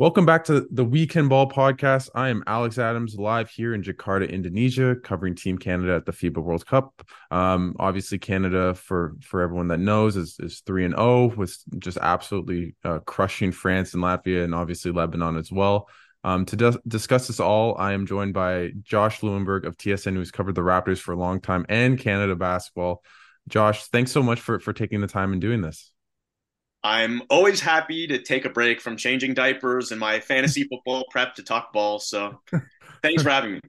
Welcome back to the We CAN Ball podcast. I am Alex Adams, live here in Jakarta, Indonesia, covering Team Canada at the FIBA World Cup. Um, obviously, Canada, for for everyone that knows, is is three and zero, oh, with just absolutely uh, crushing France and Latvia, and obviously Lebanon as well. Um, to d- discuss this all, I am joined by Josh Lewenberg of TSN, who's covered the Raptors for a long time and Canada basketball. Josh, thanks so much for for taking the time and doing this. I'm always happy to take a break from changing diapers and my fantasy football prep to talk ball. So thanks for having me.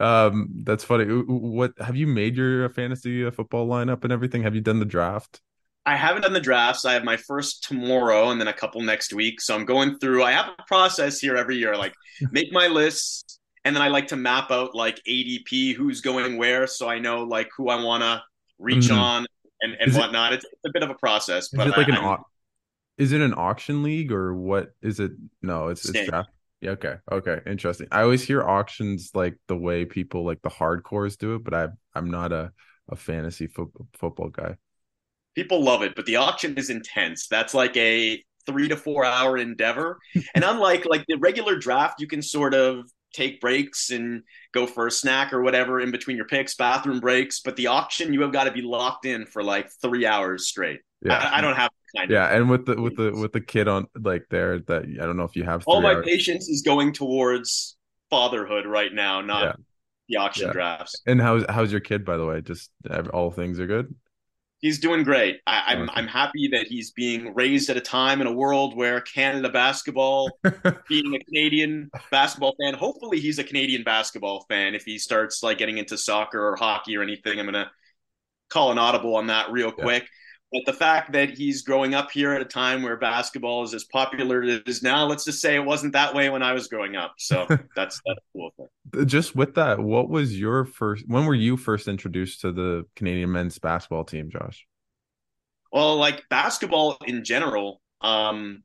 Um, that's funny. What have you made your fantasy uh, football lineup and everything? Have you done the draft? I haven't done the drafts. I have my first tomorrow and then a couple next week. So I'm going through. I have a process here every year, like make my lists, and then I like to map out like ADP, who's going where, so I know like who I want to reach mm-hmm. on and, and whatnot. It, it's, a bit of a process, but like I, an is it an auction league or what is it? No, it's it's draft. Yeah, okay, okay, interesting. I always hear auctions like the way people like the hardcores do it, but I I'm not a a fantasy fo- football guy. People love it, but the auction is intense. That's like a three to four hour endeavor, and unlike like the regular draft, you can sort of take breaks and go for a snack or whatever in between your picks, bathroom breaks. But the auction, you have got to be locked in for like three hours straight. Yeah, I, I don't have kind yeah, of. and with the with the with the kid on like there, that I don't know if you have. All my hours. patience is going towards fatherhood right now, not yeah. the auction yeah. drafts. And how's how's your kid, by the way? Just all things are good. He's doing great. I, am I'm, I'm happy that he's being raised at a time in a world where Canada basketball, being a Canadian basketball fan, hopefully he's a Canadian basketball fan. If he starts like getting into soccer or hockey or anything, I'm gonna call an audible on that real quick. But the fact that he's growing up here at a time where basketball is as popular as it is now, let's just say it wasn't that way when I was growing up. So that's that's cool thing. Just with that, what was your first? When were you first introduced to the Canadian men's basketball team, Josh? Well, like basketball in general, um,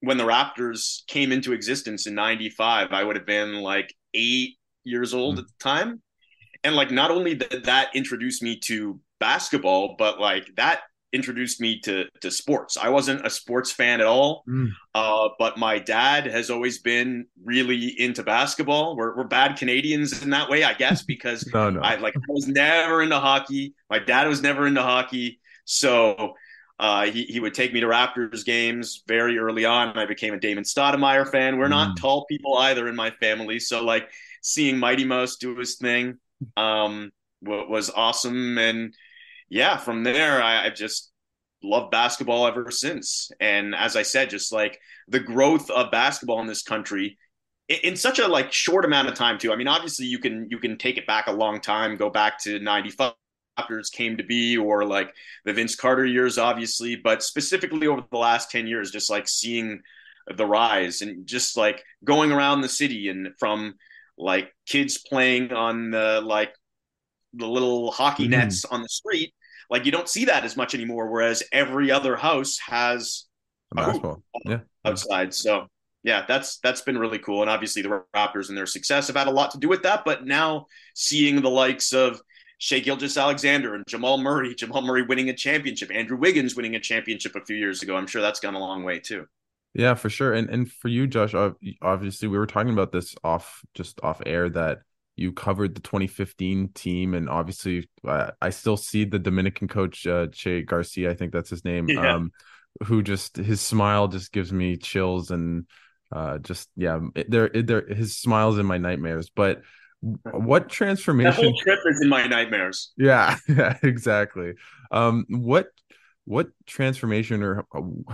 when the Raptors came into existence in '95, I would have been like eight years old mm. at the time, and like not only did that introduce me to basketball, but like that introduced me to to sports. I wasn't a sports fan at all, mm. uh, but my dad has always been really into basketball. We're, we're bad Canadians in that way, I guess, because no, no. I like I was never into hockey. My dad was never into hockey, so uh, he he would take me to Raptors games very early on. I became a Damon Stoudemire fan. We're mm. not tall people either in my family, so like seeing Mighty Mouse do his thing um, was awesome and yeah, from there, I, I've just loved basketball ever since. And as I said, just like the growth of basketball in this country in, in such a like short amount of time too. I mean, obviously you can you can take it back a long time, go back to 95 Raptors came to be or like the Vince Carter years obviously, but specifically over the last 10 years just like seeing the rise and just like going around the city and from like kids playing on the like the little hockey mm-hmm. nets on the street. Like you don't see that as much anymore. Whereas every other house has a basketball, yeah, outside. So yeah, that's that's been really cool. And obviously the Raptors and their success have had a lot to do with that. But now seeing the likes of Shai Gilgeous-Alexander and Jamal Murray, Jamal Murray winning a championship, Andrew Wiggins winning a championship a few years ago, I'm sure that's gone a long way too. Yeah, for sure. And and for you, Josh, obviously we were talking about this off just off air that you covered the 2015 team and obviously uh, i still see the dominican coach uh, che garcia i think that's his name yeah. um, who just his smile just gives me chills and uh, just yeah there there his smiles in my nightmares but what transformation that whole trip is in my nightmares. Yeah yeah exactly. Um what what transformation or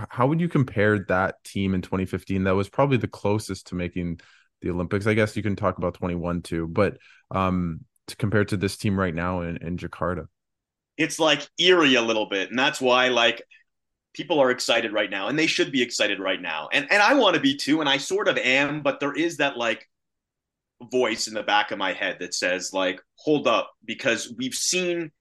how would you compare that team in 2015 that was probably the closest to making the Olympics. I guess you can talk about 21 too, but um, to compare to this team right now in, in Jakarta. It's like eerie a little bit. And that's why, like, people are excited right now and they should be excited right now. And and I want to be too and I sort of am, but there is that like voice in the back of my head that says like hold up because we've seen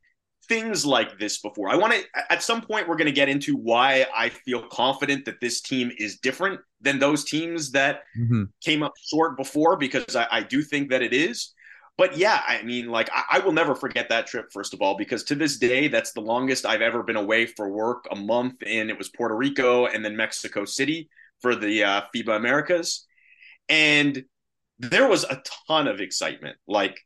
things like this before. I want to at some point we're going to get into why I feel confident that this team is different than those teams that mm-hmm. came up short before because I, I, do think that it is. But yeah, I mean, like I, I, will never forget that trip. First of all, because to this day, that's the longest I've ever been away for work. A month, and it was Puerto Rico and then Mexico City for the uh, FIBA Americas, and there was a ton of excitement. Like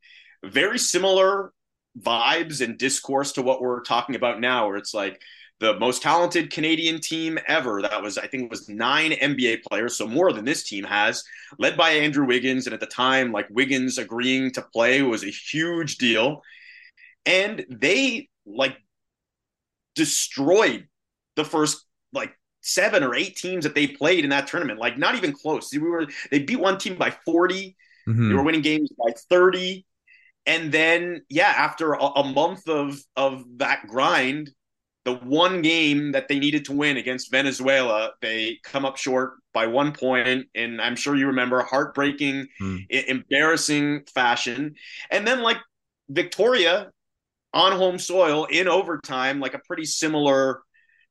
very similar vibes and discourse to what we're talking about now, where it's like the most talented Canadian team ever. That was, I think, was nine NBA players, so more than this team has, led by Andrew Wiggins. And at the time, like Wiggins agreeing to play was a huge deal. And they like destroyed the first like seven or eight teams that they played in that tournament. Like not even close. We were they beat one team by 40. Mm-hmm. They were winning games by 30 and then yeah after a, a, month of of that grind the one game that they needed to win against venezuela they come up short by one point. And i'm sure you remember heartbreaking mm. I- embarrassing fashion. And then like victoria on home soil in overtime like a pretty similar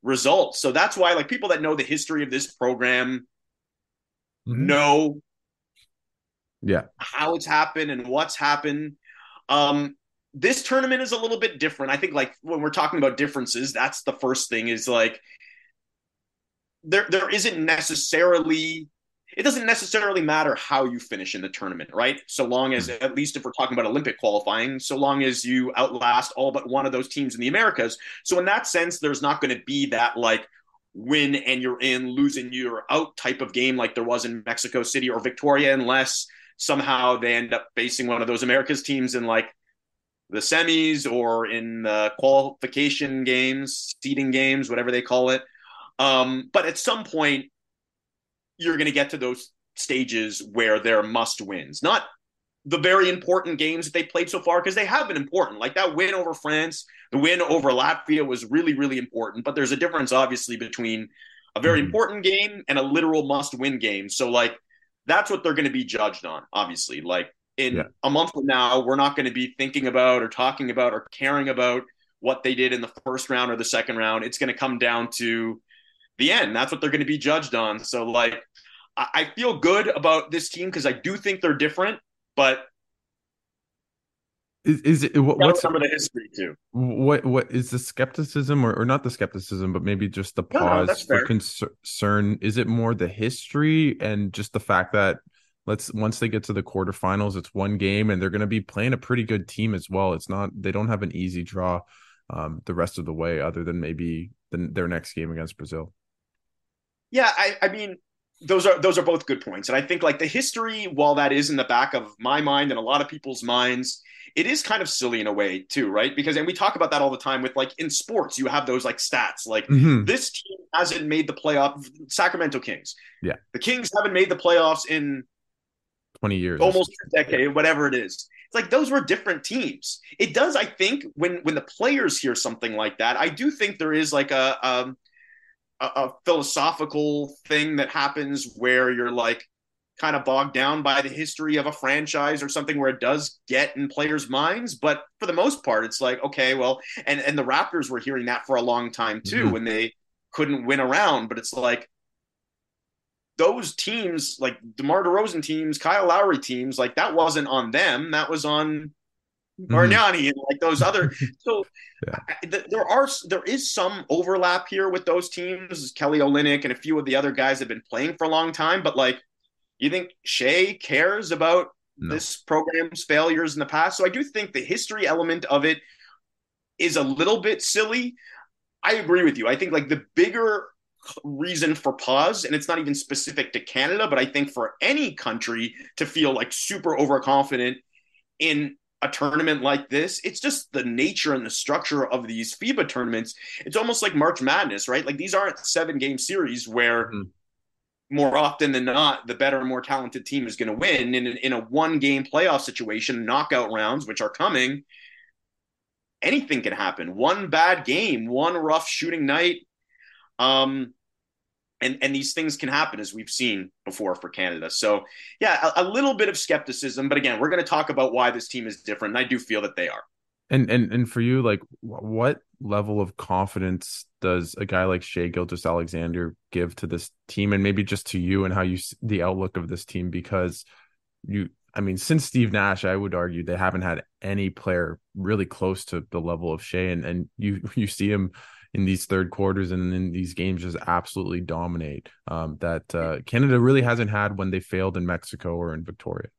result. So that's why like people that know the history of this program mm-hmm. know yeah. how it's happened and what's happened um, this tournament is a little bit different. I think like when we're talking about differences, that's the first thing is like there there isn't necessarily it doesn't necessarily matter how you finish in the tournament, right? So long as at least if we're talking about Olympic qualifying, so long as you outlast all but one of those teams in the Americas. So in that sense, there's not going to be that like win and you're in, losing you're out type of game like there was in Mexico City or Victoria, unless somehow they end up facing one of those America's teams in like the semis or in the qualification games, seeding games, whatever they call it. Um, but at some point, you're going to get to those stages where they're must wins, not the very important games that they played so far because they have been important. Like that win over France, the win over Latvia was really, really important. But there's a difference, obviously, between a very mm-hmm. important game and a literal must win game. So, like, that's what they're going to be judged on, obviously. Like in yeah. a month from now, we're not going to be thinking about or talking about or caring about what they did in the first round or the second round. It's going to come down to the end. That's what they're going to be judged on. So, like, I, I feel good about this team because I do think they're different, but is, is it what, what's some of the history too? What what is the skepticism or, or not the skepticism, but maybe just the pause no, for concern? Is it more the history and just the fact that let's once they get to the quarterfinals, it's one game and they're going to be playing a pretty good team as well. It's not they don't have an easy draw um, the rest of the way, other than maybe the, their next game against Brazil. Yeah, I, I mean, those are those are both good points, and I think like the history, while that is in the back of my mind and a lot of people's minds it is kind of silly in a way too, right? Because and we talk about that all the time with like in sports, you have those like stats like mm-hmm. this team hasn't made the playoff. Sacramento Kings, yeah, the Kings haven't made the playoffs in twenty years, almost a decade, yeah. whatever it is. It's like those were different teams. It does, I think, when when the players hear something like that, I do think there is like a. Um, a, a philosophical thing that happens where you're like, kind of bogged down by the history of a franchise or something where it does get in players' minds. But for the most part, it's like, okay, well, and, and the Raptors were hearing that for a long time too mm-hmm. when they couldn't win around. But it's like those teams, like DeMar DeRozan teams, Kyle Lowry teams, like that wasn't on them. That was on Bargnani mm-hmm. and like those other. So yeah. th- there are there is some overlap here with those teams. Kelly Olynyk and a few of the other guys have been playing for a long time, but like you think Shai cares about no. this program's failures in the past? So I do think the history element of it is a little bit silly. I agree with you. I think like the bigger reason for pause, and it's not even specific to Canada, but I think for any country to feel like super overconfident in a tournament like this, it's just the nature and the structure of these FIBA tournaments. It's almost like March Madness, right? Like these aren't seven game series where mm-hmm more often than not, the better, more talented team is going to win. In, in a one game playoff situation, knockout rounds, which are coming, anything can happen. One bad game, one rough shooting night. Um, and and these things can happen as we've seen before for Canada. So yeah, a, a little bit of skepticism, but again, we're going to talk about why this team is different. And I do feel that they are. And and and for you, like, what level of confidence does a guy like Shai Gilgeous-Alexander give to this team, and maybe just to you and how you the outlook of this team? Because you, I mean, since Steve Nash, I would argue they haven't had any player really close to the level of Shai, and and you you see him in these third quarters and in these games just absolutely dominate um, that uh, Canada really hasn't had when they failed in Mexico or in Victoria.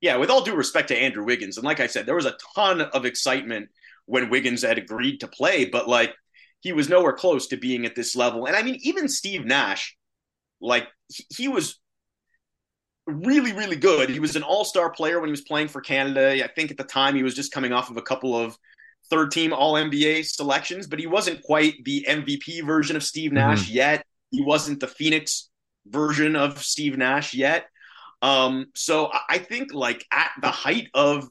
Yeah, with all due respect to Andrew Wiggins, and like I said, there was a ton of excitement when Wiggins had agreed to play, but like he was nowhere close to being at this level. And I mean, even Steve Nash, like he, he was really, really good. He was an all star player when he was playing for Canada. I think at the time he was just coming off of a couple of third team All NBA selections, but he wasn't quite the MVP version of Steve Nash mm-hmm. yet. He wasn't the Phoenix version of Steve Nash yet. Um, so I think like at the height of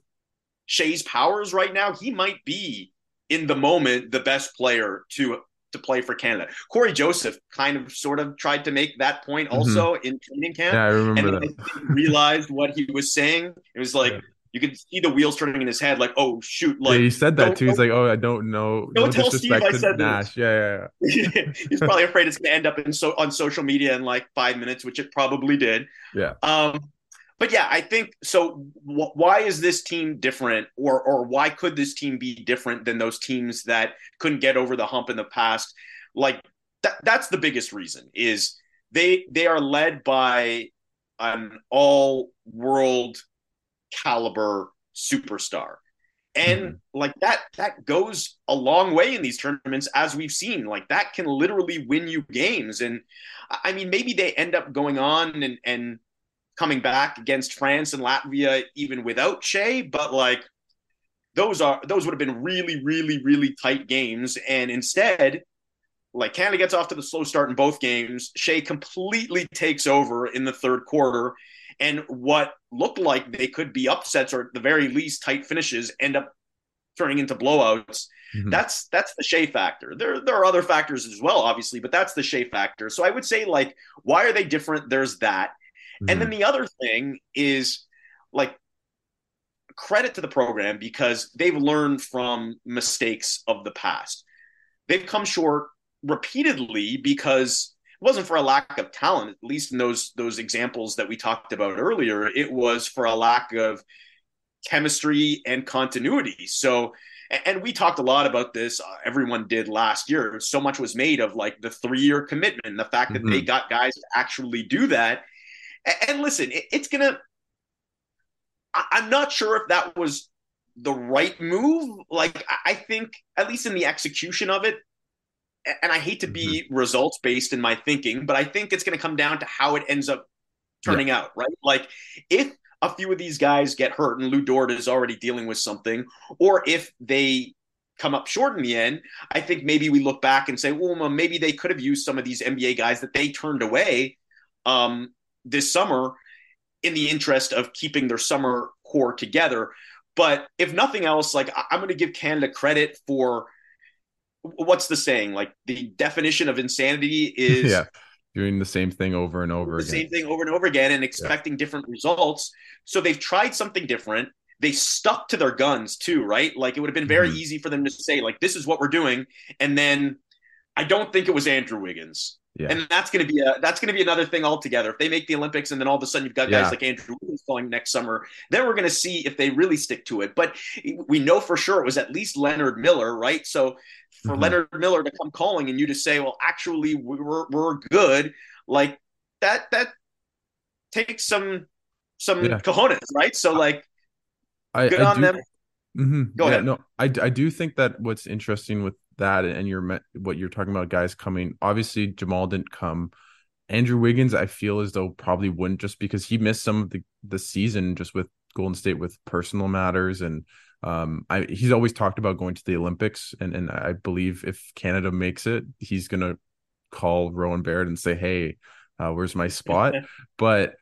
Shai's powers right now, he might be in the moment the best player to to play for Canada. Cory Joseph kind of sort of tried to make that point mm-hmm. also mm-hmm. in training camp. Yeah, I remember and that. realized what he was saying. It was like, yeah you could see the wheels turning in his head, like, oh shoot, like yeah, he said that too. He's like, oh, I don't know. Don't no tell Steve I said Nash. This. Yeah, yeah. yeah. He's probably afraid it's gonna end up in so on social media in like five minutes, which it probably did. Yeah. Um, but yeah, I think so. W- why is this team different, or or why could this team be different than those teams that couldn't get over the hump in the past? Like that, that's the biggest reason is they they are led by an all world caliber superstar. And mm-hmm. like that, that goes a long way in these tournaments, as we've seen. Like that can literally win you games. And I mean, maybe they end up going on and, and coming back against France and Latvia even without Shai, but like those are those would have been really, really, really tight games. And instead, like Canada gets off to the slow start in both games. Shai completely takes over in the third quarter and what looked like they could be upsets or at the very least tight finishes end up turning into blowouts. Mm-hmm. That's that's the Shai factor. There there are other factors as well, obviously, but that's the Shai factor. So I would say like, why are they different? There's that, mm-hmm. and then mm-hmm. the other thing is like credit to the program because they've learned from mistakes of the past. They've come short repeatedly because wasn't for a lack of talent, at least in those those examples that we talked about earlier. It was for a lack of chemistry and continuity. So, and we talked a lot about this. Uh, everyone did last year. So much was made of like the three year commitment, and the fact that mm-hmm. they got guys to actually do that. And, and listen, it's gonna. I'm not sure if that was the right move. Like, I think, at least in the execution of it, and I hate to be mm-hmm. results based in my thinking, but I think it's going to come down to how it ends up turning yeah. out, right? Like if a few of these guys get hurt and Lu Dort is already dealing with something, or if they come up short in the end, I think maybe we look back and say, well, maybe they could have used some of these NBA guys that they turned away um, this summer in the interest of keeping their summer core together. But if nothing else, like I'm going to give Canada credit for – what's the saying? Like the definition of insanity is yeah, doing the same thing over and over the again. same thing over and over again and expecting yeah. different results. So they've tried something different. They stuck to their guns too, right? Like it would have been very mm-hmm. easy for them to say, like, this is what we're doing. And then I don't think it was Andrew Wiggins. Yeah. And that's going to be a that's going to be another thing altogether. If they make the Olympics and then all of a sudden you've got guys like Andrew Wiggins going next summer, then we're going to see if they really stick to it. But we know for sure it was at least Leonard Miller, right? So for mm-hmm. Leonard Miller to come calling and you to say, well, actually we're we're good, like that that takes some some yeah. cojones, right? So like, I, good I on do, them. Mm-hmm. Go yeah, ahead. No, I I do think that what's interesting with that and you're what you're talking about, guys coming. Obviously, Jamal didn't come. Andrew Wiggins, I feel as though probably wouldn't just because he missed some of the the season just with Golden State with personal matters and um I he's always talked about going to the Olympics and and I believe if Canada makes it he's gonna call Rowan Barrett and say hey uh, where's my spot but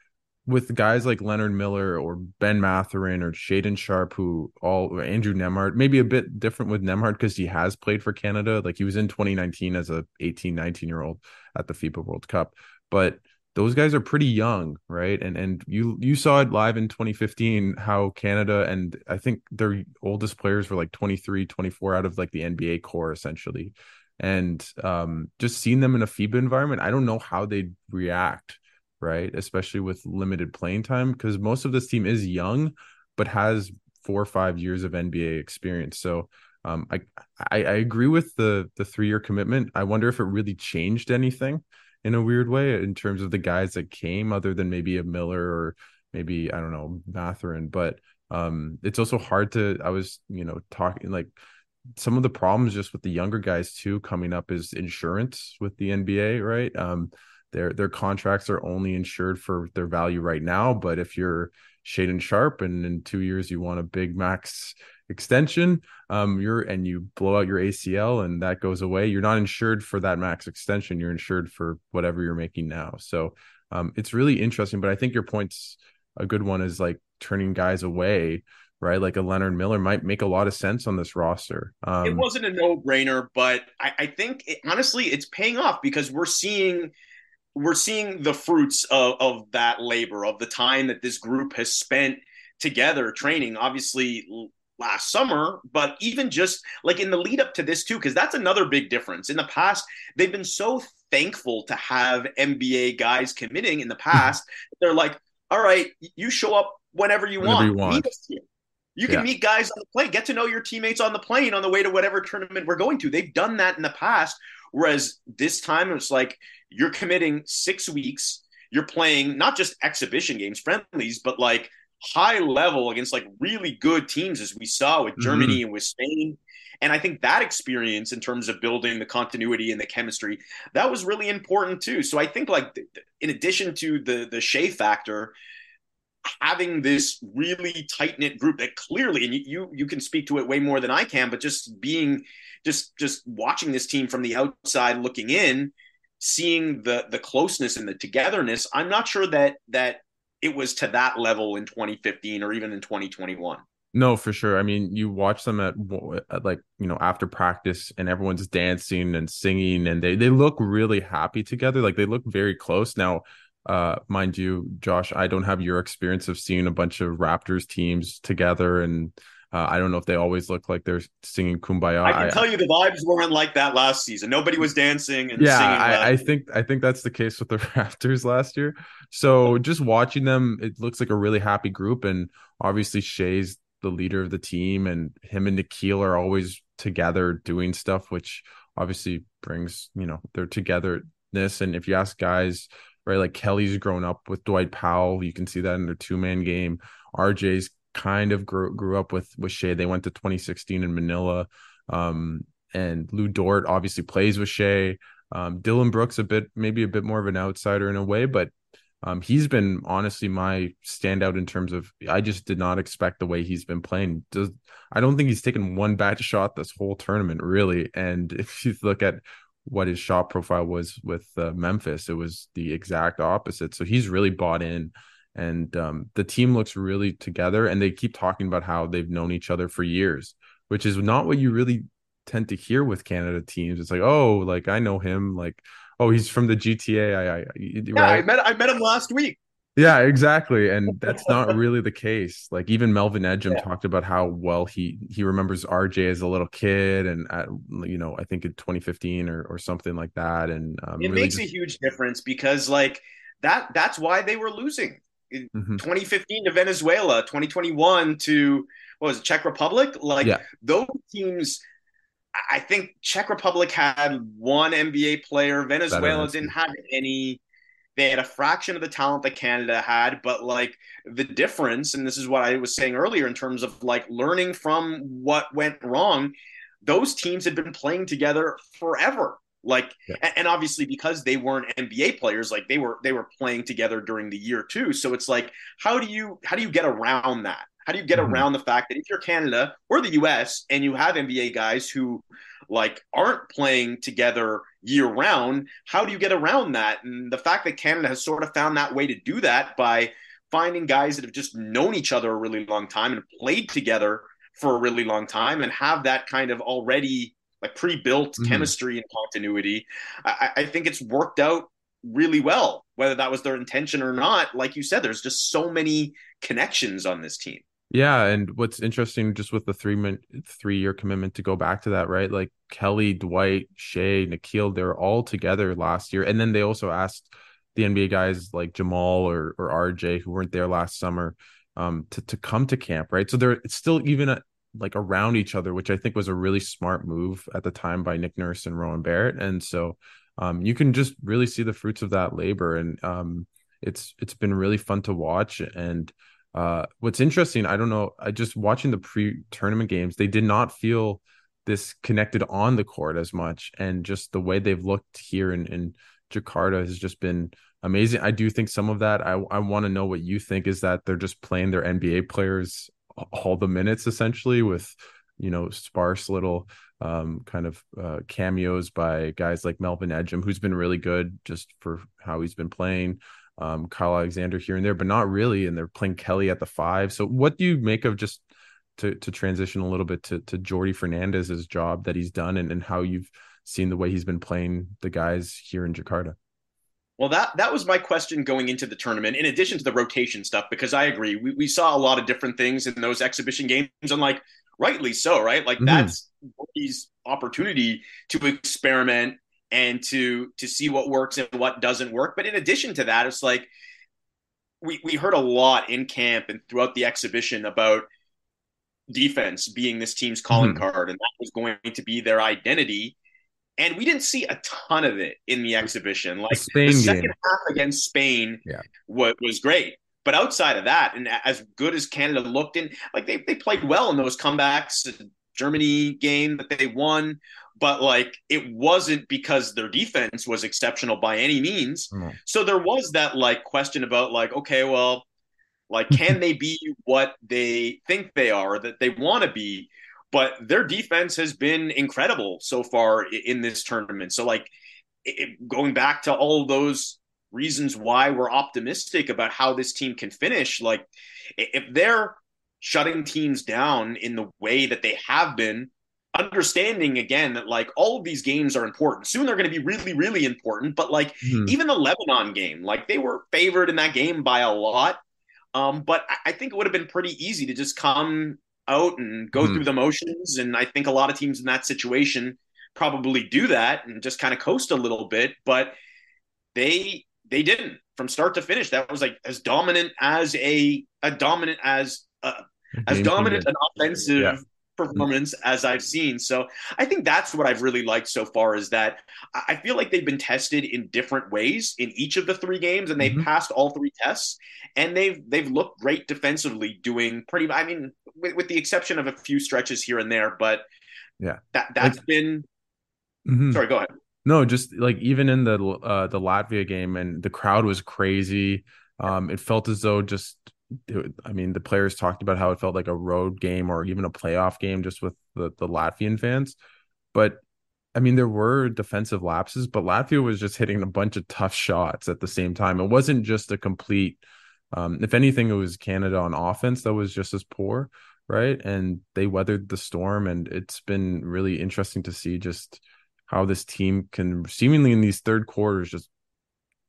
with guys like Leonard Miller or Ben Mathurin or Shaedon Sharpe, who all Andrew Nembhard, maybe a bit different with Nembhard because he has played for Canada. Like he was in 2019 as a 18, 19 year old at the FIBA World Cup. But those guys are pretty young, right? And and you you saw it live in 2015 how Canada and I think their oldest players were like 23, 24 out of like the NBA core essentially. And um just seeing them in a FIBA environment, I don't know how they'd react right? Especially with limited playing time, because most of this team is young, but has four or five years of NBA experience. So um, I, I, I agree with the the three year commitment. I wonder if it really changed anything in a weird way in terms of the guys that came, other than maybe a Miller or maybe I don't know Mathurin. But um, it's also hard to. I was you know talking like some of the problems just with the younger guys too coming up is insurance with the NBA, right? Um, their their contracts are only insured for their value right now. But if you're Shaedon Sharpe and in two years you want a big max extension, um, you're and you blow out your ACL and that goes away, you're not insured for that max extension. You're insured for whatever you're making now. So um, it's really interesting. But I think your point's a good one is like turning guys away right? Like a Leonard Miller might make a lot of sense on this roster. Um, it wasn't a no brainer, but I, I think it, honestly it's paying off because we're seeing we're seeing the fruits of, of that labor, of the time that this group has spent together training. Obviously, last summer, but even just like in the lead up to this too, because that's another big difference. In the past, they've been so thankful to have NBA guys committing in the mm-hmm. past. They're like, all right, you show up whenever you whenever want. You, want. you can yeah. meet guys on the plane, get to know your teammates on the plane on the way to whatever tournament we're going to. They've done that in the past. Whereas this time it's like you're committing six weeks. You're playing not just exhibition games, friendlies, but like high level against like really good teams, as we saw with Germany mm-hmm. and with Spain. And I think that experience in terms of building the continuity and the chemistry, that was really important too. So I think like in addition to the the Shai factor, having this really tight knit group that clearly, and you you can speak to it way more than I can, but just being just just watching this team from the outside looking in, seeing the the closeness and the togetherness, I'm not sure that that it was to that level in 2015 or even in 2021. No, for sure. I mean, you watch them at, at, like you know after practice, and everyone's dancing and singing, and they they look really happy together. Like they look very close. Now, uh, mind you, Josh, I don't have your experience of seeing a bunch of Raptors teams together and uh, I don't know if they always look like they're singing "Kumbaya." I can I, tell you the vibes weren't like that last season. Nobody was dancing and singing. yeah, I, I, think I think that's the case with the Raptors last year. So just watching them, it looks like a really happy group, and obviously Shai's the leader of the team, and him and Nickeil are always together doing stuff, which obviously brings you know their togetherness. And if you ask guys, right, like Kelly's grown up with Dwight Powell, you can see that in their two man game. RJ's kind of grew grew up with with Shai. They went to 2016 in Manila. Um, and Lu Dort obviously plays with Shai. Um, Dillon Brooks a bit maybe a bit more of an outsider in a way, but um, he's been honestly my standout in terms of I just did not expect the way he's been playing. Does I don't think he's taken one bad shot this whole tournament really. And if you look at what his shot profile was with uh, Memphis, it was the exact opposite. So he's really bought in and um, the team looks really together and they keep talking about how they've known each other for years which is not what you really tend to hear with canada teams it's like oh like i know him like oh he's from the gta i, I yeah right? i met i met him last week yeah exactly and that's not really the case like even melvin ejim yeah. talked about how well he he remembers rj as a little kid and at, you know i think in 2015 or, or something like that and um, it really makes just... a huge difference because like that that's why they were losing mm-hmm. 2015 to Venezuela, 2021 to what was it, Czech Republic? Like yeah. those teams, I think Czech Republic had one NBA player. Venezuela didn't have any. They had a fraction of the talent that Canada had, but like the difference, and this is what I was saying earlier in terms of like learning from what went wrong. Those teams had been playing together forever like yeah. and obviously because they weren't nba players like they were they were playing together during the year too so it's like how do you how do you get around that how do you get mm-hmm. around the fact that if you're canada or the us and you have nba guys who like aren't playing together year round how do you get around that and the fact that canada has sort of found that way to do that by finding guys that have just known each other a really long time and played together for a really long time and have that kind of already like pre-built mm-hmm. chemistry and continuity. I, I think it's worked out really well, whether that was their intention or not. Like you said, there's just so many connections on this team. Yeah, and what's interesting just with the three min- three year commitment to go back to that, right? Like Kelly, Dwight, Shai, Nickeil, they're all together last year, and then they also asked the NBA guys like Jamal or or RJ who weren't there last summer um to to come to camp, right? So they're it's still even a, like around each other, which I think was a really smart move at the time by Nick Nurse and Rowan Barrett, and so um you can just really see the fruits of that labor, and um it's it's been really fun to watch and uh, what's interesting, I don't know, I just watching the pre-tournament games, they did not feel this connected on the court as much, and just the way they've looked here in, in Jakarta has just been amazing. I do think some of that. I I want to know what you think is that they're just playing their NBA players all the minutes essentially with you know sparse little um, kind of uh, cameos by guys like Melvin Ejim, who's been really good just for how he's been playing um, Kyle Alexander here and there, but not really. And they're playing Kelly at the five. So what do you make of just to to transition a little bit to to Jordi Fernandez's job that he's done and, and how you've seen the way he's been playing the guys here in Jakarta? Well, that that was my question going into the tournament. In addition to the rotation stuff, because I agree, we, we saw a lot of different things in those exhibition games, and like rightly so, right? Like mm-hmm. that's his opportunity to experiment and to to see what works and what doesn't work. But in addition to that, it's like we we heard a lot in camp and throughout the exhibition about defense being this team's calling mm-hmm. card, and that was going to be their identity. And we didn't see a ton of it in the exhibition. Like the, the second game. half against Spain yeah. was, was great. But outside of that, and as good as Canada looked in, like they, they played well in those comebacks, Germany game that they won but like it wasn't because their defense was exceptional by any means. Mm. So there was that like question about like, okay, well, like can they be what they think they are, that they want to be? But their defense has been incredible so far in this tournament. So like it, going back to all those reasons why we're optimistic about how this team can finish, like if they're shutting teams down in the way that they have been understanding again that like all of these games are important. Soon they're going to be really, really important. But like mm-hmm. even the Lebanon game, like they were favored in that game by a lot. Um, but I think it would have been pretty easy to just come out and go mm-hmm. through the motions. And I think a lot of teams in that situation probably do that and just kind of coast a little bit. But they they didn't from start to finish. That was like as dominant as a a dominant as uh, as dominant an offensive yeah performance as I've seen. So I think that's what I've really liked so far is that I feel like they've been tested in different ways in each of the three games, and they've mm-hmm. passed all three tests, and they've they've looked great defensively, doing pretty. I mean, with, with the exception of a few stretches here and there, but yeah, that that's like, been. Mm-hmm. Sorry, go ahead. No, just like even in the uh, the Latvia game, and the crowd was crazy. Um, it felt as though just I mean, the players talked about how it felt like a road game or even a playoff game just with the, the Latvian fans. But I mean, there were defensive lapses, but Latvia was just hitting a bunch of tough shots at the same time. It wasn't just a complete, um, if anything, it was Canada on offense that was just as poor, right? And they weathered the storm. And it's been really interesting to see just how this team can seemingly in these third quarters just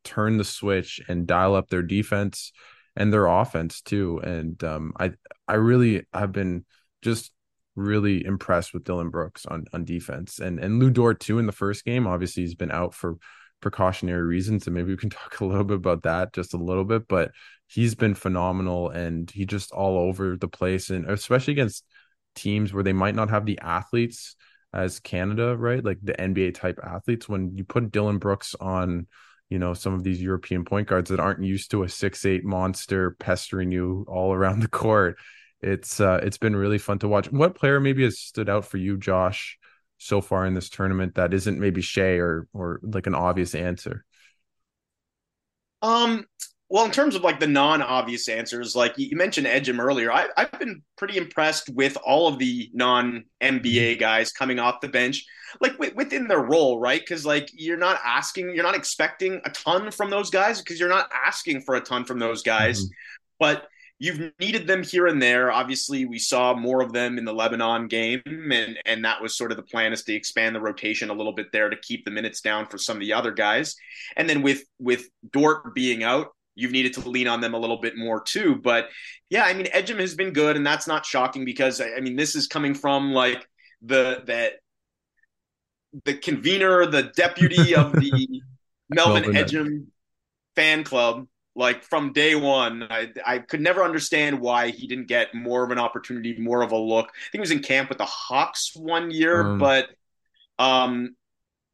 turn the switch and dial up their defense and their offense too. And um, I I really have been just really impressed with Dillon Brooks on on defense and and Lu Dort too in the first game. Obviously, he's been out for precautionary reasons, and maybe we can talk a little bit about that just a little bit. But he's been phenomenal, and he just all over the place, and especially against teams where they might not have the athletes as Canada, right? Like the NBA type athletes. When you put Dillon Brooks on you know some of these European point guards that aren't used to a six eight monster pestering you all around the court. It's uh, it's been really fun to watch. What player maybe has stood out for you, Josh, so far in this tournament that isn't maybe Shai or or like an obvious answer? Um, well, in terms of like the non-obvious answers, like you mentioned Ejim earlier, I, have been pretty impressed with all of the non-NBA mm-hmm. guys coming off the bench, like w- within their role, right? Because like you're not asking, you're not expecting a ton from those guys because you're not asking for a ton from those guys. Mm-hmm. but you've needed them here and there. Obviously, we saw more of them in the Lebanon game, and and that was sort of the plan is to expand the rotation a little bit there to keep the minutes down for some of the other guys. And then with with Dort being out, you've needed to lean on them a little bit more too. But yeah, I mean, Ejim has been good, and that's not shocking because I mean, this is coming from like the that the convener, the deputy of the Melvin Ejim fan club like from day one. I, I could never understand why he didn't get more of an opportunity, more of a look. I think he was in camp with the Hawks one year, um, but um,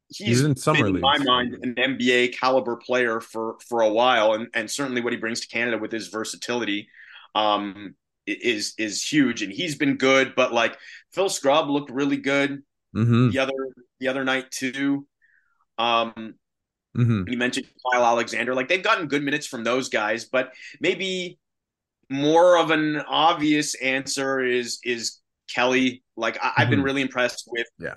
he's, he's in summer been, in my mind an NBA caliber player for for a while, and and certainly what he brings to Canada with his versatility. Um, is is huge and he's been good but like Phil Scrubb looked really good mm-hmm. the other the other night too um Mm-hmm. You mentioned Kyle Alexander. Like they've gotten good minutes from those guys, but maybe more of an obvious answer is is Kelly. Like I, have mm-hmm. been really impressed with yeah.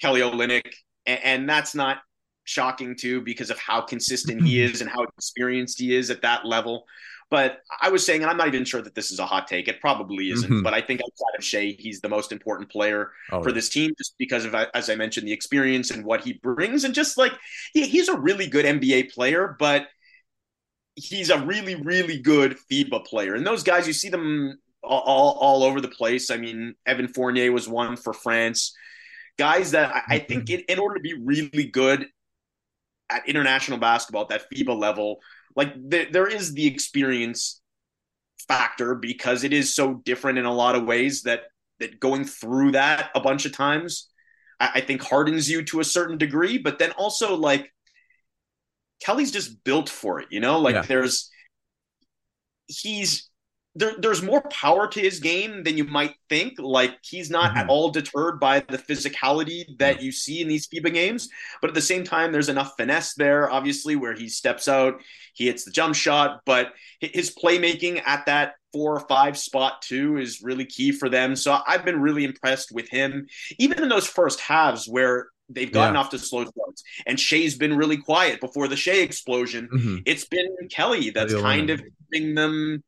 Kelly Olynyk, and, and that's not shocking too because of how consistent he is and how experienced he is at that level. But I was saying, and I'm not even sure that this is a hot take. It probably isn't. Mm-hmm. But I think outside of Shai, he's the most important player oh, for yeah. this team, just because of, as I mentioned, the experience and what he brings, and just like he, he's a really good NBA player, but he's a really, really good FIBA player. And those guys, you see them all, all, all over the place. I mean, Evan Fournier was one for France. Guys that I, think mm-hmm. in, in order to be really good at international basketball at that FIBA level, like th- there is the experience factor because it is so different in a lot of ways that that going through that a bunch of times I, I think hardens you to a certain degree but then also like kelly's just built for it you know like yeah. there's he's there, there's more power to his game than you might think. Like he's not mm-hmm. at all deterred by the physicality that you see in these FIBA games, but at the same time, there's enough finesse there, obviously, where he steps out, he hits the jump shot, but his playmaking at that four or five spot too is really key for them. So I've been really impressed with him, even in those first halves where they've gotten yeah. off to slow starts. And Shai's been really quiet before the Shai explosion. Mm-hmm. It's been Kelly that's kind of keeping them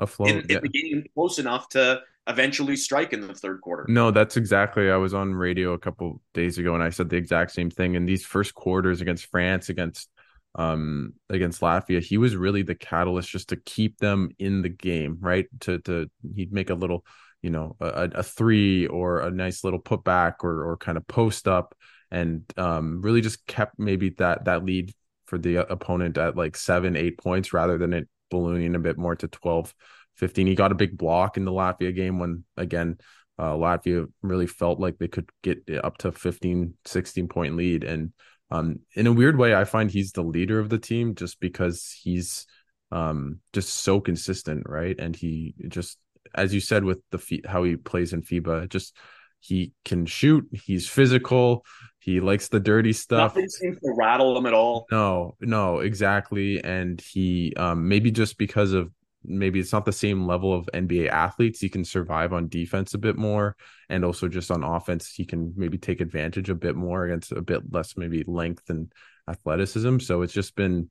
afloat. In, in yeah. the game close enough to eventually strike in the third quarter. No, that's exactly. I was on radio a couple days ago and I said the exact same thing. In these first quarters against France, against um against Latvia, he was really the catalyst just to keep them in the game, right? To to he'd make a little, you know, a, a three or a nice little putback or or kind of post up and um really just kept maybe that that lead for the opponent at like seven, eight points rather than it ballooning a bit more to 12, 15. He got a big block in the Latvia game when, again, uh, Latvia really felt like they could get up to 15, 16 point lead. And um, in a weird way, I find he's the leader of the team just because he's um, just so consistent, right? And he just, as you said, with the how he plays in FIBA, just he can shoot. He's physical. He likes the dirty stuff. Nothing seems to rattle him at all. No, no, exactly. And he um, maybe just because of maybe it's not the same level of NBA athletes, he can survive on defense a bit more, and also just on offense, he can maybe take advantage a bit more against a bit less maybe length and athleticism. So it's just been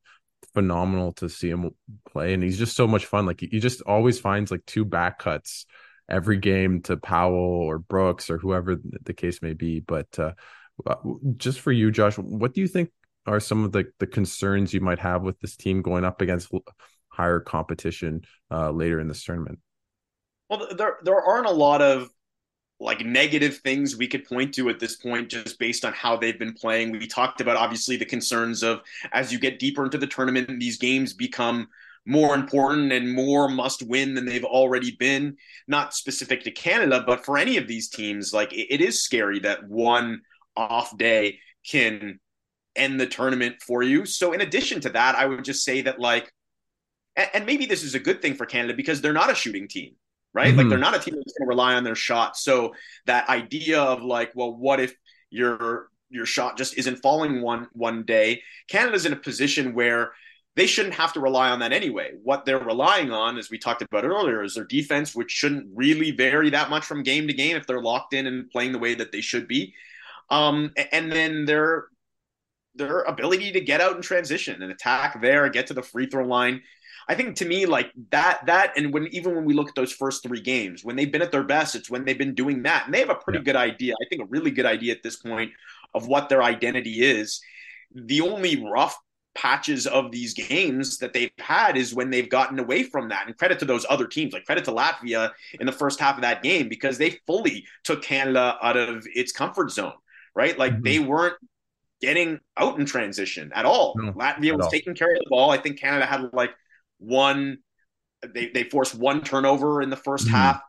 phenomenal to see him play, and he's just so much fun. Like he just always finds like two back cuts every game to Powell or Brooks or whoever the case may be. But uh, uh, just for you, Josh, what do you think are some of the, the concerns you might have with this team going up against higher competition uh, later in this tournament? Well, there there aren't a lot of like negative things we could point to at this point just based on how they've been playing. We talked about obviously the concerns of as you get deeper into the tournament, these games become more important and more must win than they've already been. Not specific to Canada, but for any of these teams, like it, it is scary that one off day can end the tournament for you. So, in addition to that, I would just say that, like, and, and maybe this is a good thing for Canada because they're not a shooting team, right? Mm-hmm. Like, they're not a team that's going to rely on their shot. So, that idea of like, well, what if your your shot just isn't falling one one day? Canada's in a position where they shouldn't have to rely on that anyway. What they're relying on, as we talked about earlier, is their defense, which shouldn't really vary that much from game to game if they're locked in and playing the way that they should be. Um, and then their their ability to get out and transition and attack there, get to the free throw line. I think to me, like that, that, and when even when we look at those first three games, when they've been at their best, it's when they've been doing that, and they have a pretty yeah. good idea. I think a really good idea at this point of what their identity is. The only rough patches of these games that they've had is when they've gotten away from that. And credit to those other teams, like credit to Latvia in the first half of that game because they fully took Canada out of its comfort zone, right? Like mm-hmm. they weren't getting out in transition at all. No, Latvia was all. taking care of the ball. I think Canada had like one they they forced one turnover in the 1st mm-hmm. half.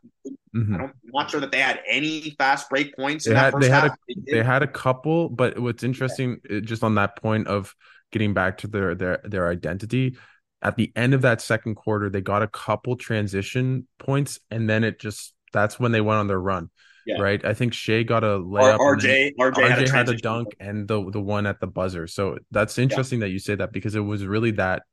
Mm-hmm. I'm not sure that they had any fast break points. They had they had half. a they, they, had a couple, but what's interesting, yeah. just on that point of getting back to their their their identity. At the end of that second quarter, they got a couple transition points, and then it just that's when they went on their run. Yeah. Right. I think Shai got a layup. RJ, RJ, RJ, had, a, had a dunk and the the one at the buzzer. So that's interesting yeah. that you say that because it was really that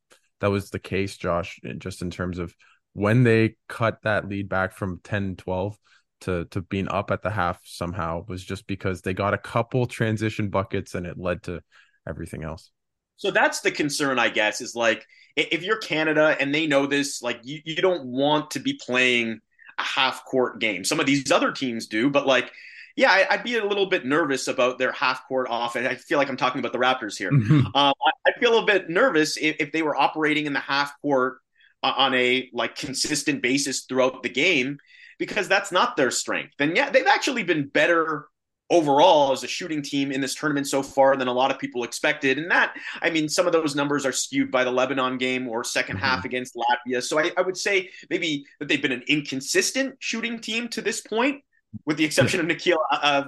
that was the case, Josh, just in terms of when they cut that lead back from 10 12 to to being up at the half somehow was just because they got a couple transition buckets and it led to everything else. So that's the concern, I guess, is like if you're Canada and they know this, like you, you don't want to be playing half court game. Some of these other teams do, but like, yeah, I, would be a little bit nervous about their half court offense. I feel like I'm talking about the Raptors here. Mm-hmm. Um, I, I, feel a bit nervous if, if, they were operating in the half court uh, on a like consistent basis throughout the game because that's not their strength. And yeah, they've actually been better overall as a shooting team in this tournament so far than a lot of people expected. And that, I mean, some of those numbers are skewed by the Lebanon game or 2nd mm-hmm. half against Latvia. So I, I, would say maybe that they've been an inconsistent shooting team to this point, with the exception of Nickeil uh,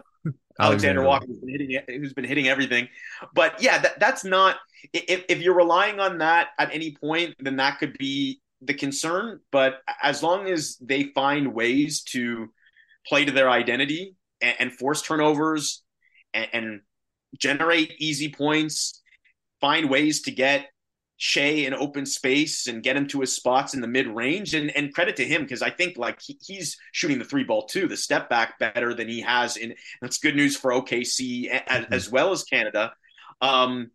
Alexander Walker, who's been, hitting, who's been hitting everything. But yeah, that, that's not, if, if you're relying on that at any point, then that could be the concern. But as long as they find ways to play to their identity and, and force turnovers and, and generate easy points, find ways to get Shai in open space and get him to his spots in the mid range. And, and credit to him because I think like he, he's shooting the three ball too, the step back better than he has. And that's good news for OKC as, mm-hmm. as well as Canada. Um,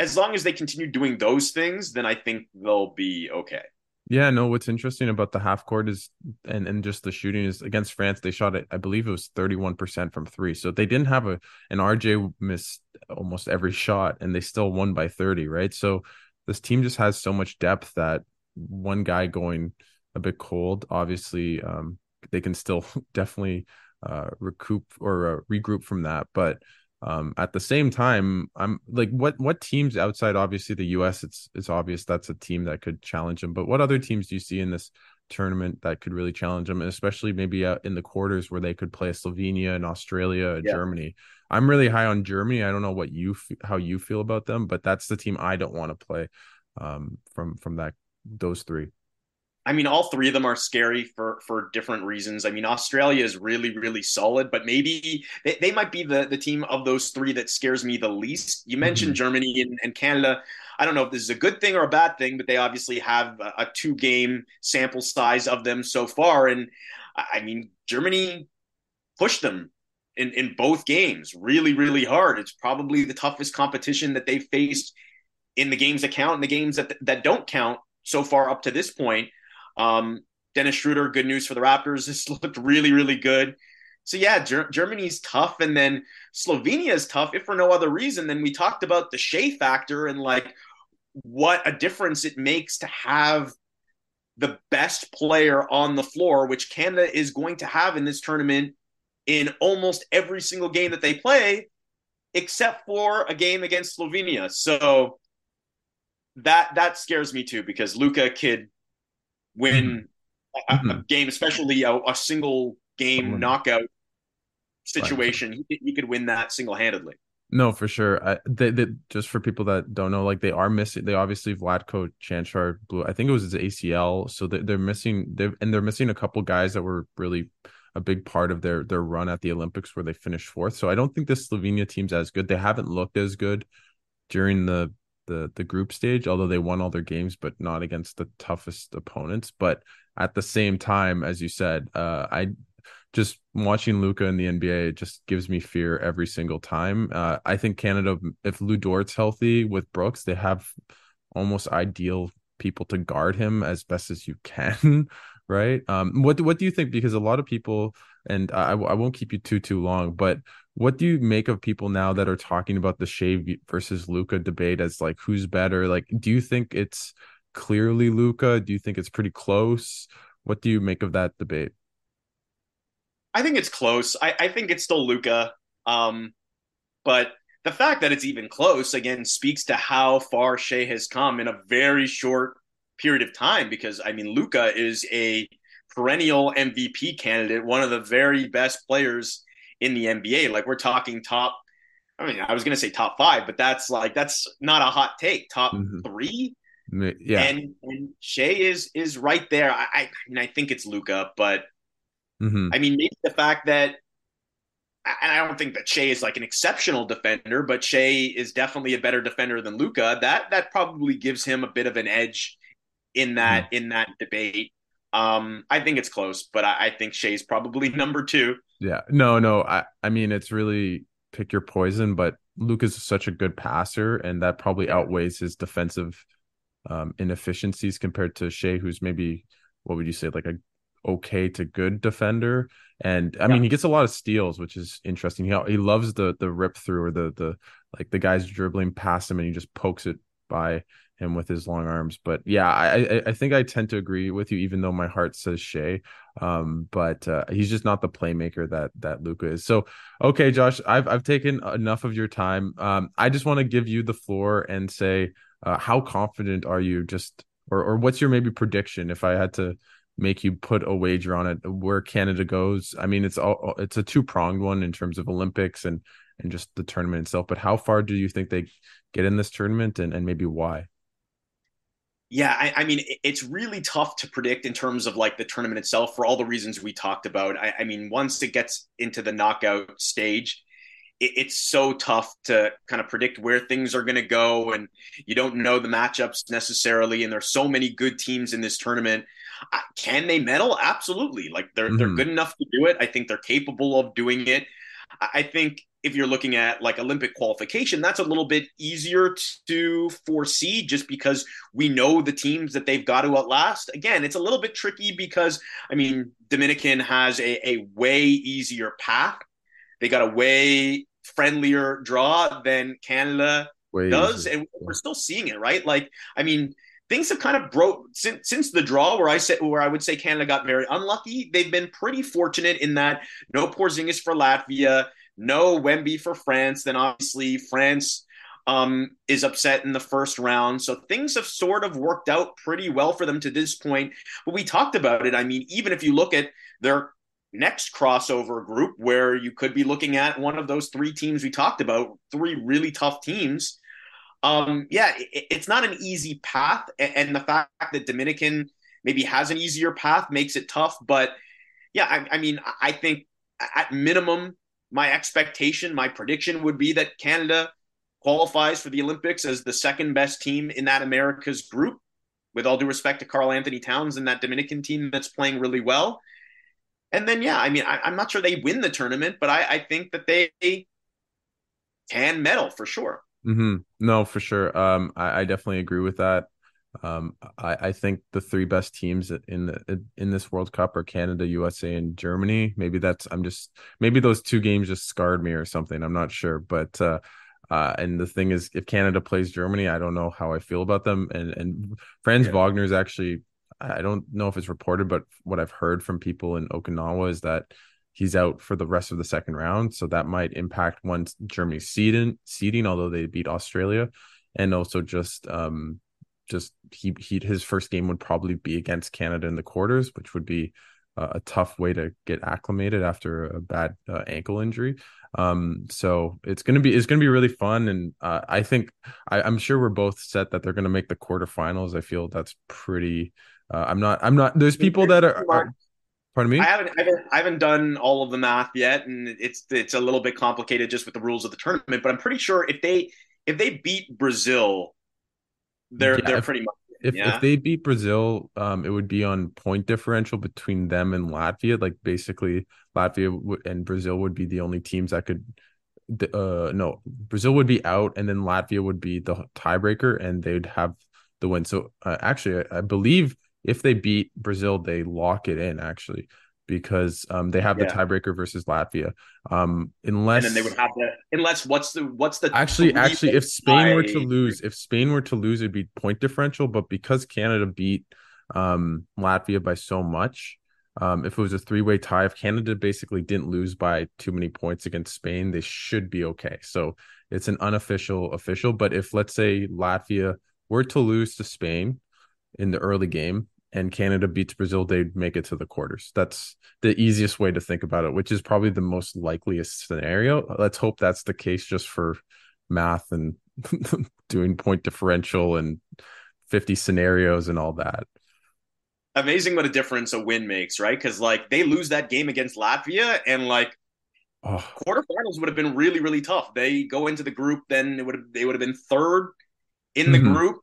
as long as they continue doing those things, then I think they'll be okay. Yeah, no, what's interesting about the half court is and and just the shooting is against France, they shot it, I believe it was 31% from three. So they didn't have a an RJ missed almost every shot and they still won by 30, right? So this team just has so much depth that one guy going a bit cold, obviously um they can still definitely uh recoup or uh, regroup from that, but um, at the same time, I'm like, what what teams outside obviously the U.S. It's it's obvious that's a team that could challenge them. But what other teams do you see in this tournament that could really challenge them, and especially maybe uh, in the quarters where they could play Slovenia and Australia, yeah. Germany? I'm really high on Germany. I don't know what you how you feel about them, but that's the team I don't want to play um, from from that those three. I mean, all three of them are scary for for different reasons. I mean, Australia is really, really solid, but maybe they, they might be the the team of those three that scares me the least. You mentioned mm-hmm. Germany and, and, Canada. I don't know if this is a good thing or a bad thing, but they obviously have a, a two game sample size of them so far. And I mean, Germany pushed them in, in both games really, really hard. It's probably the toughest competition that they've faced in the games that count and the games that that don't count so far up to this point. Um, Dennis Schroeder, good news for the Raptors. This looked really, really good. So yeah, Ger- Germany's tough, and then Slovenia is tough, if for no other reason than we talked about the Shai factor and like what a difference it makes to have the best player on the floor, which Canada is going to have in this tournament in almost every single game that they play, except for a game against Slovenia. So that that scares me too because Luka could win mm-hmm. a, a, mm-hmm. game, especially a, a single game mm-hmm. knockout situation. Right. He, he, could win that single handedly. No, for sure. I, they, they, just for people that don't know, like they are missing. They obviously Vlatko Čančar blew. I think it was his ACL, so they, they're missing. They and they're missing a couple guys that were really a big part of their their run at the Olympics where they finished fourth. So I don't think this Slovenia team's as good. They haven't looked as good during the the the group stage, although they won all their games, but not against the toughest opponents. But at the same time, as you said, uh, I just watching Luka in the NBA just gives me fear every single time. Uh, I think Canada, if Lu Dort's healthy with Brooks, they have almost ideal people to guard him as best as you can, right? Um, what what do you think? Because a lot of people, and I I won't keep you too too long, but what do you make of people now that are talking about the Shai versus Luka debate as like who's better? Like, do you think it's clearly Luka? Do you think it's pretty close? What do you make of that debate? I think it's close. I, I think it's still Luka. Um, but the fact that it's even close again speaks to how far Shai has come in a very short period of time. Because I mean, Luka is a perennial MVP candidate, one of the very best players in the NBA. Like we're talking top. I mean, I was going to say top five, but that's like that's not a hot take. Top mm-hmm. three. Yeah, and, and Shai is is right there. I, I mean, I think it's Luka, but mm-hmm. I mean, maybe the fact that and I don't think that Shai is like an exceptional defender, but Shai is definitely a better defender than Luka. That that probably gives him a bit of an edge in that mm-hmm. in that debate. Um, I think it's close, but I, I think Shai's probably number two. Yeah, no, no. I I mean, it's really pick your poison, but Luke is such a good passer, and that probably outweighs his defensive um, inefficiencies compared to Shai, who's maybe what would you say like a okay to good defender. And I yeah. mean, he gets a lot of steals, which is interesting. He he loves the the rip through or the the like the guys dribbling past him and he just pokes it by him with his long arms. But yeah, I I think I tend to agree with you, even though my heart says Shai. Um, but uh, he's just not the playmaker that that Luka is. So okay, Josh, I've I've taken enough of your time. Um, I just want to give you the floor and say, uh, how confident are you? Just or or what's your maybe prediction if I had to make you put a wager on it where Canada goes. I mean, it's all it's a two pronged one in terms of Olympics and and just the tournament itself. But how far do you think they get in this tournament, and and maybe why? Yeah, I, I, mean, it's really tough to predict in terms of like the tournament itself for all the reasons we talked about. I, I mean, once it gets into the knockout stage, it, it's so tough to kind of predict where things are going to go, and you don't know the matchups necessarily. And there's so many good teams in this tournament can they medal? Absolutely. Like they're mm-hmm. they're good enough to do it. I think they're capable of doing it. I think if you're looking at like Olympic qualification, that's a little bit easier to foresee just because we know the teams that they've got to outlast. Again, it's a little bit tricky because I mean, Dominican has a, a way easier path. They got a way friendlier draw than Canada way does, easier. and we're still seeing it, right? Like, I mean, things have kind of broke since since the draw where I said where I would say Canada got very unlucky. They've been pretty fortunate in that no Porzingis for Latvia, no Wemby for France. Then obviously France um, is upset in the first round. So things have sort of worked out pretty well for them to this point. But we talked about it. I mean, even if you look at their next crossover group where you could be looking at one of those three teams we talked about, three really tough teams um, yeah, it, it's not an easy path, and the fact that Dominican maybe has an easier path makes it tough. But yeah, I, I mean, I think at minimum, my expectation, my prediction would be that Canada qualifies for the Olympics as the second best team in that America's group. With all due respect to Karl Anthony Towns and that Dominican team that's playing really well. And then, yeah, I mean, I, am not sure they win the tournament, but I, I think that they can medal for sure. Mm-hmm. No, for sure. Um, I, I, definitely agree with that. Um, I, I think the three best teams in the in this World Cup are Canada, USA, and Germany. Maybe that's I'm just maybe those two games just scarred me or something. I'm not sure, but uh, uh, and the thing is, if Canada plays Germany, I don't know how I feel about them. And and Franz yeah. Wagner is actually I don't know if it's reported, but what I've heard from people in Okinawa is that he's out for the rest of the second round. So that might impact once Germany's seeding, seeding, although they beat Australia. And also just um just he he his first game would probably be against Canada in the quarters, which would be uh, a tough way to get acclimated after a bad uh, ankle injury. Um, so it's gonna be it's gonna be really fun, and uh, I think I, am sure we're both set that they're gonna make the quarterfinals. I feel that's pretty. Uh, I'm not. I'm not. There's people that are, are Pardon me. I haven't, I haven't, I haven't done all of the math yet, and it's it's a little bit complicated just with the rules of the tournament. But I'm pretty sure if they if they beat Brazil, they're yeah, they're if, pretty much. If yeah? if they beat Brazil, um, it would be on point differential between them and Latvia. Like basically, Latvia and Brazil would be the only teams that could. Uh, no, Brazil would be out, and then Latvia would be the tiebreaker, and they'd have the win. So uh, actually, I, I, believe if they beat Brazil, they lock it in actually because um, they have yeah. the tiebreaker versus Latvia. Um, unless and then they would have to unless what's the what's the actually actually if Spain were to lose if Spain were to lose it'd be point differential, but because Canada beat um, Latvia by so much. Um, if it was a three way tie, if Canada basically didn't lose by too many points against Spain, they should be okay. So it's an unofficial official. But if let's say Latvia were to lose to Spain in the early game and Canada beats Brazil, they'd make it to the quarters. That's the easiest way to think about it, which is probably the most likeliest scenario. Let's hope that's the case just for math and doing point differential and 50 scenarios and all that amazing what a difference a win makes, right? Because like they lose that game against Latvia, and like oh. quarterfinals would have been really, really tough. They go into the group, then it would have they would have been third in the mm-hmm. group.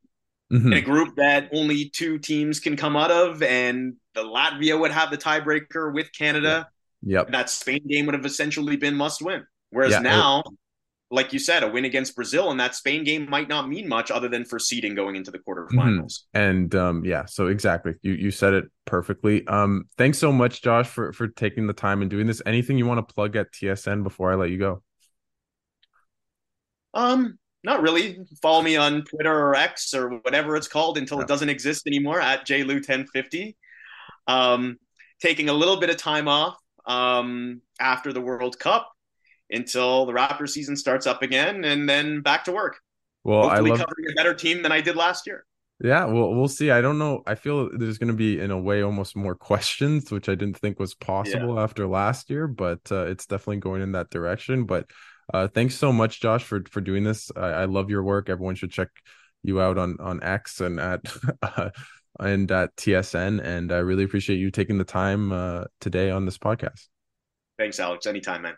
Mm-hmm. In a group that only two teams can come out of, and the Latvia would have the tiebreaker with Canada. Yep. That Spain game would have essentially been must win. Whereas yeah, now, like you said, a win against Brazil and that Spain game might not mean much other than for seeding going into the quarterfinals. Mm-hmm. And um, yeah, so exactly, you you said it perfectly. Um, thanks so much, Josh, for for taking the time and doing this. Anything you want to plug at TSN before I let you go? Um, not really. Follow me on Twitter or X or whatever it's called until yeah. it doesn't exist anymore at JLew1050. Um, taking a little bit of time off um after the World Cup until the Raptor season starts up again, and then back to work. Well, Hopefully I love covering a better team than I did last year. Yeah, well, we'll see. I don't know. I feel there's going to be, in a way, almost more questions, which I didn't think was possible yeah. after last year, but uh, it's definitely going in that direction. But uh, thanks so much, Josh, for for doing this. I, I, love your work. Everyone should check you out on on X and at uh, and at TSN. And I really appreciate you taking the time uh, today on this podcast. Thanks, Alex. Anytime, man.